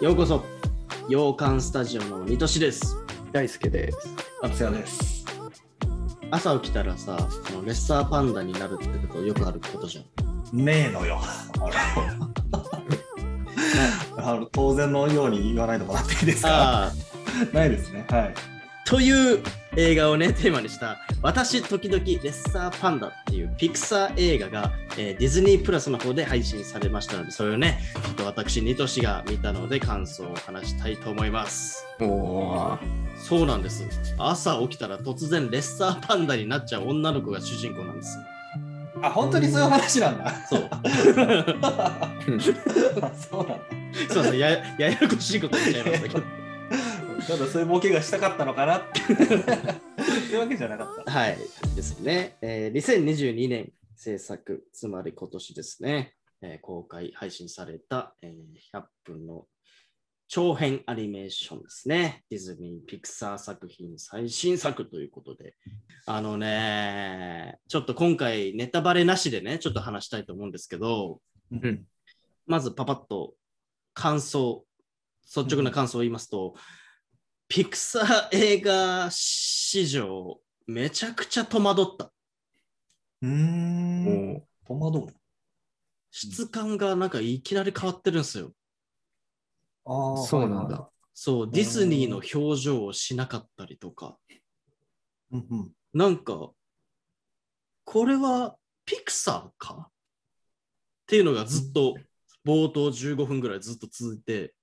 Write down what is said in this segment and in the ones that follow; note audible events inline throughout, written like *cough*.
ようこそ洋館スタジオのニトシです大輔です。松也です。朝起きたらさあのレッサーパンダになるってことよくあることじゃんねえのよ。あの当然のように言わないでもらっていいですか？ないですね。はい。という映画をねテーマにした「私時々レッサーパンダ」っていうピクサー映画が、えーディズニープラスの方で配信されましたのでそれをねちょっと私ニトシが見たので感想を話したいと思います。おお。そうなんです。朝起きたら突然レッサーパンダになっちゃう女の子が主人公なんです。あ、本当にそういう話なんだ。そう。あ *laughs* そうなんだ。そうそうやややこしいこと言っちゃいましたけどただそういうボケがしたかったのかなって。*laughs* そういうわけじゃなかった。はいですね、えー2022年制作つまり今年ですね、えー公開配信された、えー100分の長編アニメーションですね。ディズニー・ピクサー作品最新作ということで。あのね、ちょっと今回ネタバレなしでね、ちょっと話したいと思うんですけど、んまずパパッと感想、率直な感想を言いますと、ピクサー映画史上、めちゃくちゃ戸惑った。うーん。お戸惑う。質感がなんかいきなり変わってるんですよ。あーそうなんだ。。そう、ディズニーの表情をしなかったりとか、うんうんなんか、これはピクサーか？っていうのがずっと冒頭15分ぐらいずっと続いて、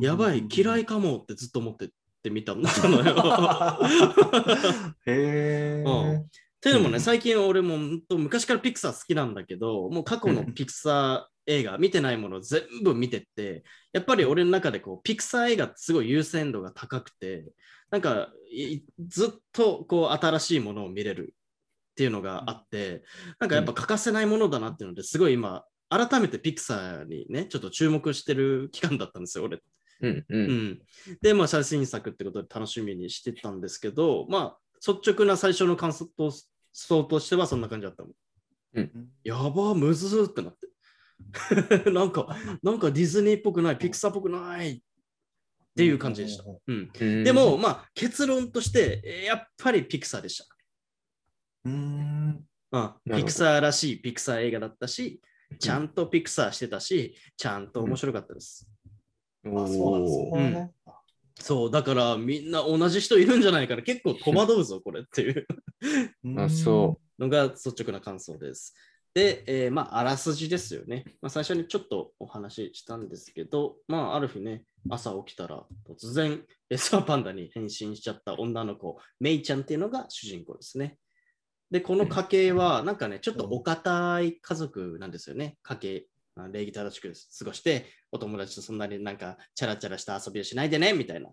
やばい、嫌いかもってずっと思ってってみた *laughs* のよ。へえ。うんっていうのもね、うん最近俺も昔からピクサー好きなんだけど、もう過去のピクサー映画、見てないもの全部見てって、やっぱり俺の中でこうピクサー映画ってすごい優先度が高くて、なんかいずっとこう新しいものを見れるっていうのがあって、なんかやっぱ欠かせないものだなっていうのですごい今、改めてピクサーにね、ちょっと注目してる期間だったんですよ、俺。うんう。うんん、で、まあ、写真作ってことで楽しみにしてたんですけど、まあ、率直な最初の感想と想としてはそんな感じだったもん。やば、むずーってなって。*laughs* なんか、なんかディズニーっぽくない、ピクサーっぽくないっていう感じでした。うん、うんでも、、まあ、結論として、えーやっぱりピクサーでした。うーん。うん、なるほどピクサーらしいピクサー映画だったし、ちゃんとピクサーしてたし、ちゃんと面白かったです。あ、そうなんですそう、だからみんな同じ人いるんじゃないかな。結構戸惑うぞ、これっていう。あ、そのが率直な感想です。で、えーまあ、あらすじですよね。まあ、最初にちょっとお話ししたんですけど、まあ、ある日ね、朝起きたら突然、レッサーパンダに変身しちゃった女の子、メイちゃんっていうのが主人公ですね。で、この家系は、なんかね、ちょっとお堅い家族なんですよね。家系、まあ礼儀正しく過ごして、お友達とそんなになんか、チャラチャラした遊びをしないでね、みたいな。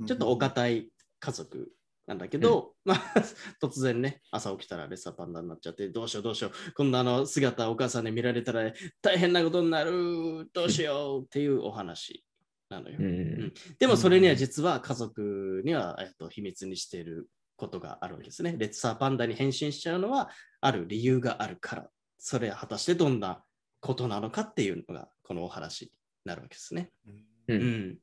うちょっとお堅い家族なんだけど、まあ、*laughs* 突然ね、朝起きたらレッサーパンダになっちゃって、どうしようどうしよう、こんなあの姿お母さんに見られたら大変なことになる、どうしようっていうお話なのよ。う。うん。でもそれには実は家族には、えっと、秘密にしていることがあるわけですね。レッサーパンダに変身しちゃうのはある理由があるから、それは果たしてどんなことなのかっていうのがこのお話になるわけですね。う。うんん、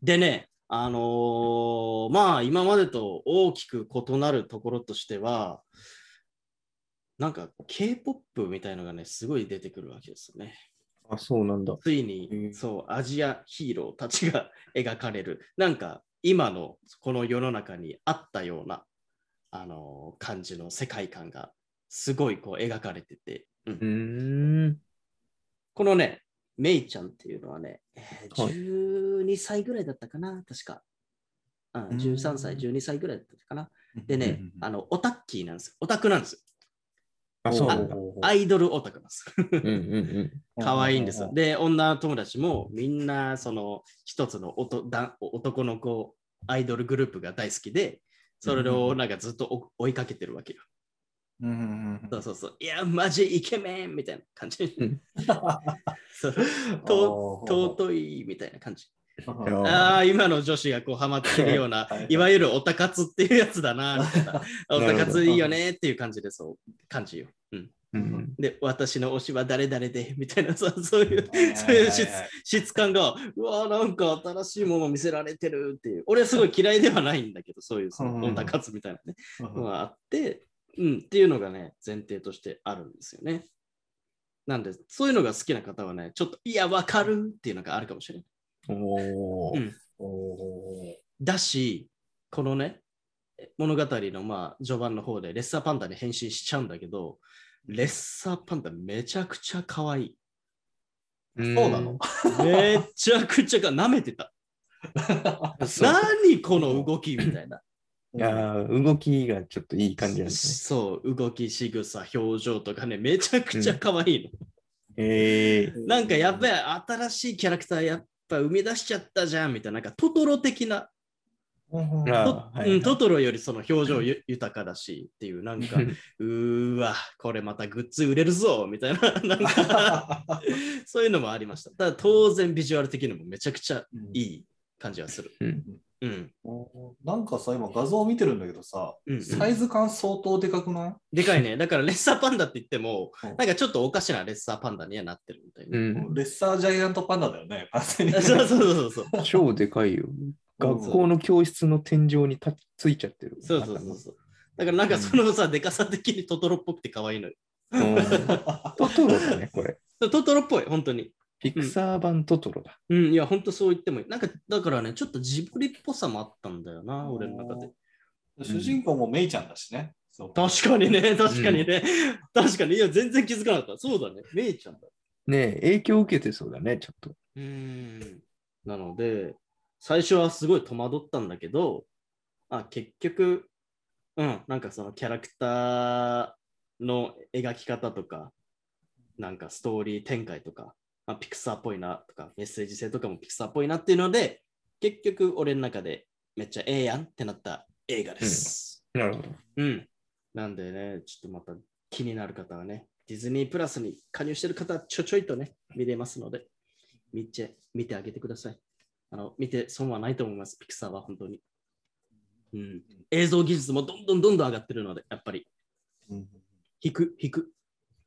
でね、あのーまあ今までと大きく異なるところとしては、なんか K-POP みたいのがね、すごい出てくるわけですよね。あ、そうなんだ。ついへに、ーそう、アジアヒーローたちが描かれる、なんか今のこの世の中にあったような、あのー感じの世界観がすごいこう描かれてて、うん。このね、メイちゃんっていうのはね、えーはい12歳ぐらいだったかな、確か。うん、うん13歳、12歳ぐらいだったかな。でね、うんあの、オタッキーなんですよ。オタクなんですよ。あ、そう。アイドルオタクなんです。うんうん可愛いんですよ。で、女友達もみんな、その一つの男の子、アイドルグループが大好きで、それをなんかずっと追追いかけてるわけよ。うんうんうんそうそうそう。いや、マジイケメンみたいな感じ。*laughs* 尊いみたいな感じ。うん。ああ、今の女子がこうハマってるような *laughs* はいわゆるオタ活っていうやつだな、みたいな。*laughs* オタ活いいよねっていう感じで、そう、感じよ。うん。うん。で、私の推しは誰々で、みたいなさ、そういう、はいはいはいそういう質質感が、うわーなんか新しいもの見せられてるっていう。俺はすごい嫌いではないんだけど、そういうそのうんオタ活みたいなね、うんのがあって、うん、っていうのがね、前提としてあるんですよね。なんで、そういうのが好きな方はね、ちょっと、いや、わかるっていうのがあるかもしれない。おーうんおだし、このね、物語のまあ序盤の方でレッサーパンダに変身しちゃうんだけど、レッサーパンダめちゃくちゃ可愛い。そうそうなの？めちゃくちゃか舐めてた。何この動きみたいな。いやー動きがちょっといい感じなんですそう、動き、仕草、表情とかね、めちゃくちゃ可愛いの。ね。えー、なんかやっぱり新しいキャラクターやっぱ生み出しちゃったじゃんみたいな、なんかトトロ的な、はいはいうんトトロよりその表情ゆ豊かだしっていう、なんか、*laughs* うーわ、これまたグッズ売れるぞみたいな、なんか *laughs* そういうのもありました。ただ当然ビジュアル的にもめちゃくちゃいい感じはする。うんうん。なんかさ、今画像を見てるんだけどさ、うんうんサイズ感相当でかくない？でかいね。だからレッサーパンダって言っても、うんなんかちょっとおかしなレッサーパンダにはなってるみたいな。うん。レッサージャイアントパンダだよね、*laughs* 完全に。そうそうそうそう。超でかいよ。学校の教室の天井にたついちゃってる。そうそうそうそう。だからなんかそのさ、でかさ的にトトロっぽくて可愛いのよ。うんトトロだね、これ。トトロっぽい、本当に。ピクサー版トトロだ。うん、いや、本当そう言ってもいい。なんか、だからね、ちょっとジブリっぽさもあったんだよな、俺の中で。主人公もメイちゃんだしね。そう確かにね、確かにね。*laughs* 確かに。いや、全然気づかなかった。そうだね、メイちゃんだ。ねえ影響を受けてそうだね、ちょっと。うん。なので、最初はすごい戸惑ったんだけど、あ、結局、うん、なんかそのキャラクターの描き方とか、なんかストーリー展開とか、あピクサーっぽいなとか、メッセージ性とかもピクサーっぽいなっていうので、結局俺の中でめっちゃええやんってなった映画です。なるほど。うん。なんでね、ちょっとまた気になる方はね、ディズニープラスに加入してる方はちょちょいとね、見れますので、見て見てあげてください。あの、見て損はないと思います、ピクサーは本当に。うん。映像技術もどんどんどんどん上がってるので、やっぱり、うん引く、引く。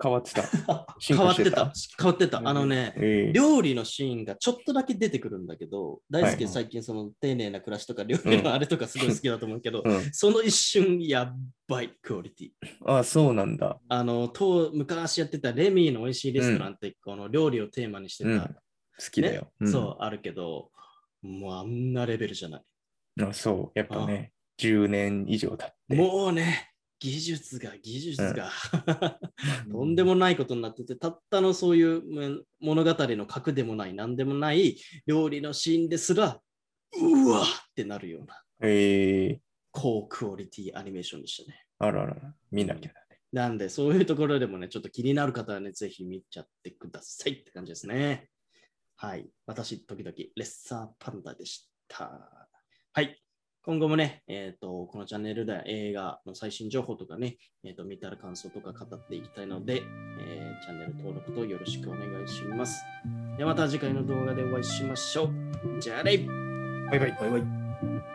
変わってた。*laughs* 進変わってたた。。変わってた。あのね、ええ料理のシーンがちょっとだけ出てくるんだけど、大はい輔最近その丁寧な暮らしとか料理のあれとかすごい好きだと思うけど、うん、その一瞬やっばいクオリティ。あそうなんだ。あの、当昔やってたレミーの美味しいレストランって、この料理をテーマにしてた、うん好きだよ。んそう、あるけど、もうあんなレベルじゃない。あそう、やっぱね、10年以上経って。もうね、技術が、技術が、*laughs* とんでもないことになってて、たったのそういううん物語の核でもない、なんでもない料理のシーンですら、うわってなるようなええ高クオリティアニメーションでしたね。あららら、見なきゃだね。なんで、そういうところでもね、ちょっと気になる方はね、ぜひ見ちゃってくださいって感じですね。はい。私、時々、レッサーパンダでした。はい。今後もね、えっ、と、このチャンネルでは映画の最新情報とかね、えっ、と、見たら感想とか語っていきたいので、えーチャンネル登録とよろしくお願いします。ではまた次回の動画でお会いしましょう。じゃあねバイバイ。バイバイ。